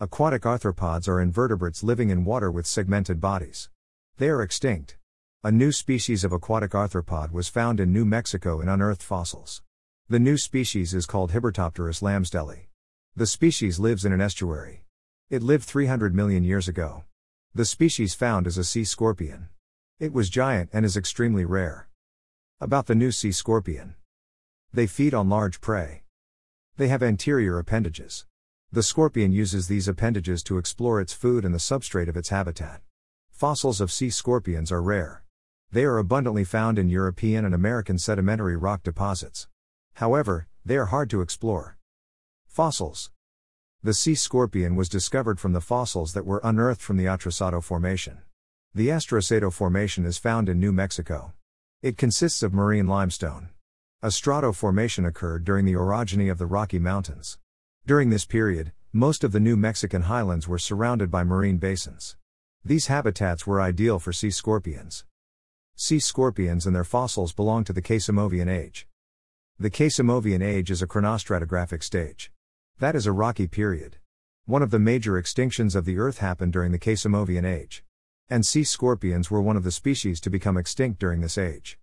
Aquatic arthropods are invertebrates living in water with segmented bodies. They are extinct. A new species of aquatic arthropod was found in New Mexico in unearthed fossils. The new species is called Hibbertopterus lamsdelli. The species lives in an estuary. It lived 300 million years ago. The species found is a sea scorpion. It was giant and is extremely rare. About the new sea scorpion. They feed on large prey. They have anterior appendages. The scorpion uses these appendages to explore its food and the substrate of its habitat. Fossils of sea scorpions are rare. They are abundantly found in European and American sedimentary rock deposits. However, they are hard to explore. Fossils The sea scorpion was discovered from the fossils that were unearthed from the Atrasado Formation. The Atrasado Formation is found in New Mexico. It consists of marine limestone. Atrasado formation occurred during the orogeny of the Rocky Mountains. During this period, most of the New Mexican highlands were surrounded by marine basins. These habitats were ideal for sea scorpions. Sea scorpions and their fossils belong to the Kasimovian age. The Kasimovian age is a chronostratigraphic stage. That is a rocky period. One of the major extinctions of the Earth happened during the Kasimovian age. And sea scorpions were one of the species to become extinct during this age.